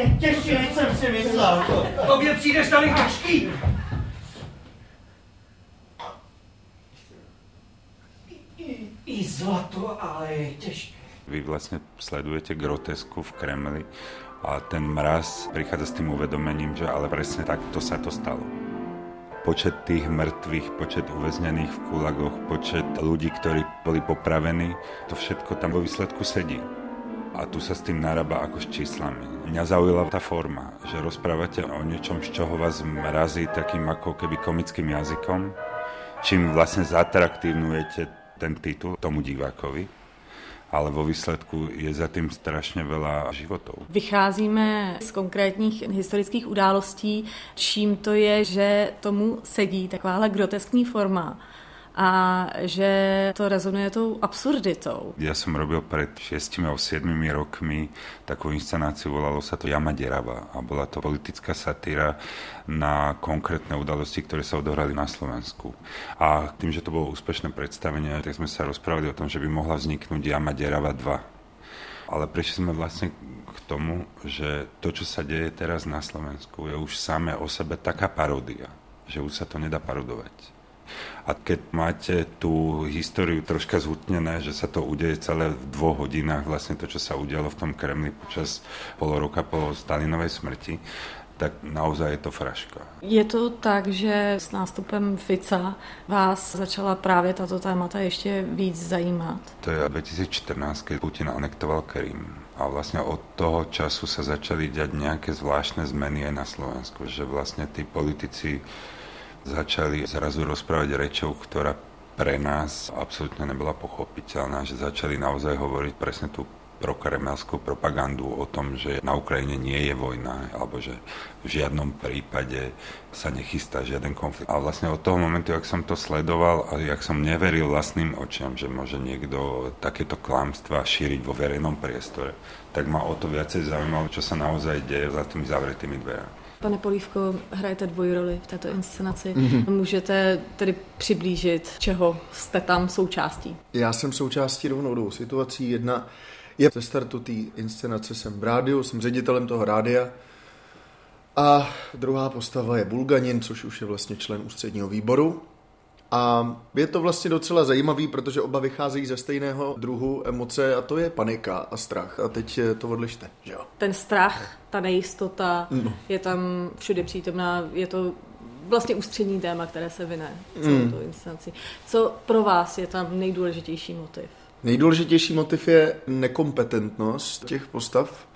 je těžší, než jsem si myslel. To, Tobě přijde tady těžký. I, I zlato, ale je těžké. Vy vlastne sledujete grotesku v Kremli a ten mraz prichádza s tým uvedomením, že ale presne takto sa to stalo. Počet tých mŕtvych, počet uväznených v kulagoch, počet ľudí, ktorí boli popravení, to všetko tam vo výsledku sedí. A tu sa s tým narába ako s číslami. Mňa zaujala tá forma, že rozprávate o niečom, z čoho vás mrazí takým ako keby komickým jazykom, čím vlastne zatraktívnujete ten titul tomu divákovi ale vo výsledku je za tým strašně veľa životov. Vycházíme z konkrétních historických událostí, čím to je, že tomu sedí takováhle groteskní forma a že to rezonuje tou absurditou. Ja som robil pred 6 alebo 7 rokmi takú inscenáciu, volalo sa to Jama Derava a bola to politická satíra na konkrétne udalosti, ktoré sa odohrali na Slovensku. A tým, že to bolo úspešné predstavenie, tak sme sa rozprávali o tom, že by mohla vzniknúť Jama Derava 2. Ale prišli sme vlastne k tomu, že to, čo sa deje teraz na Slovensku, je už samé o sebe taká paródia, že už sa to nedá parodovať a keď máte tú históriu troška zhutnené, že sa to udeje celé v dvoch hodinách, vlastne to, čo sa udialo v tom Kremli počas pol roka po Stalinovej smrti, tak naozaj je to fraška. Je to tak, že s nástupem Fica vás začala právě tato témata ještě víc zajímat? To je 2014, keď Putin anektoval Krym. A vlastne od toho času sa začali diať nejaké zvláštne zmeny aj na Slovensku, že vlastne tí politici začali zrazu rozprávať rečou, ktorá pre nás absolútne nebola pochopiteľná, že začali naozaj hovoriť presne tú prokremelskú propagandu o tom, že na Ukrajine nie je vojna, alebo že v žiadnom prípade sa nechystá žiaden konflikt. A vlastne od toho momentu, ak som to sledoval a jak som neveril vlastným očiam, že môže niekto takéto klamstva šíriť vo verejnom priestore, tak ma o to viacej zaujímalo, čo sa naozaj deje za tými zavretými dverami. Pane Polívko, hrajete dvojroli v této inscenaci. Mm-hmm. Můžete tedy přiblížit, čeho jste tam součástí? Já jsem součástí rovnou dvou situací. Jedna je ze startu té inscenace jsem v rádiu, jsem ředitelem toho rádia. A druhá postava je Bulganin, což už je vlastně člen ústředního výboru. A je to vlastně docela zajímavý, protože oba vycházejí ze stejného druhu emoce a to je panika a strach. A teď to odlište, že jo? Ten strach, ta nejistota no. je tam všude přítomná, je to vlastně ústřední téma, které se vyne celou mm. tu inscenaci. Co pro vás je tam nejdůležitější motiv? Nejdůležitější motiv je nekompetentnost těch postav,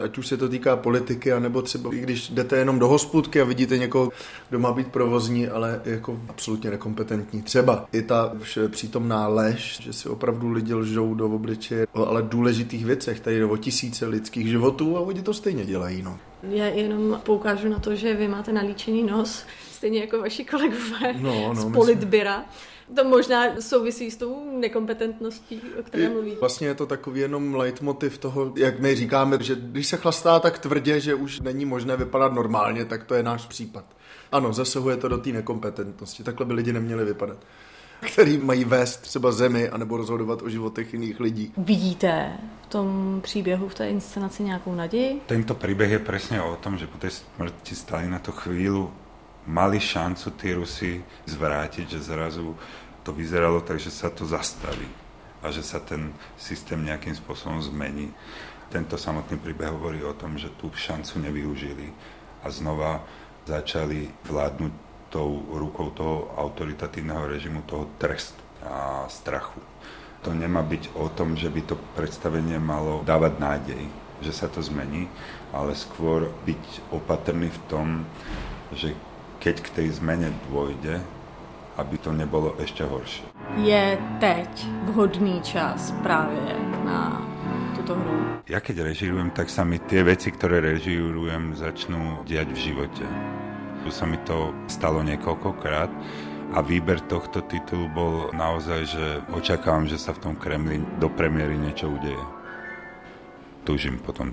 ať už se to týká politiky, anebo třeba i když jdete jenom do hospůdky a vidíte někoho, kdo má být provozní, ale jako absolutně nekompetentní. Třeba i ta přítomná lež, že si opravdu lidi lžou do obličeje, ale důležitých věcech, tady jde o tisíce lidských životů a oni to stejně dělají. No. Já jenom poukážu na to, že vy máte nalíčený nos, stejně jako vaši kolegové no, no, z politbyra. Myslím to možná souvisí s tou nekompetentností, o které mluví. Vlastně je to takový jenom leitmotiv toho, jak my říkáme, že když se chlastá tak tvrdě, že už není možné vypadat normálně, tak to je náš případ. Ano, zasahuje to do té nekompetentnosti. Takhle by lidi neměli vypadat který mají vést třeba zemi anebo rozhodovat o životech jiných lidí. Vidíte v tom příběhu, v té inscenaci nějakou naději? Tento příběh je přesně o tom, že po té smrti na to chvíli mali šancu tí Rusi zvrátiť, že zrazu to vyzeralo tak, že sa to zastaví a že sa ten systém nejakým spôsobom zmení. Tento samotný príbeh hovorí o tom, že tú šancu nevyužili a znova začali vládnuť tou rukou toho autoritatívneho režimu, toho trestu a strachu. To nemá byť o tom, že by to predstavenie malo dávať nádej, že sa to zmení, ale skôr byť opatrný v tom, že keď k tej zmene dôjde, aby to nebolo ešte horšie. Je teď vhodný čas právě na tuto hru? Ja keď režirujem, tak sa mi tie veci, ktoré režirujem, začnú diať v živote. Tu sa mi to stalo niekoľkokrát a výber tohto titulu bol naozaj, že očakávam, že sa v tom Kremli do premiéry niečo udeje. Túžim potom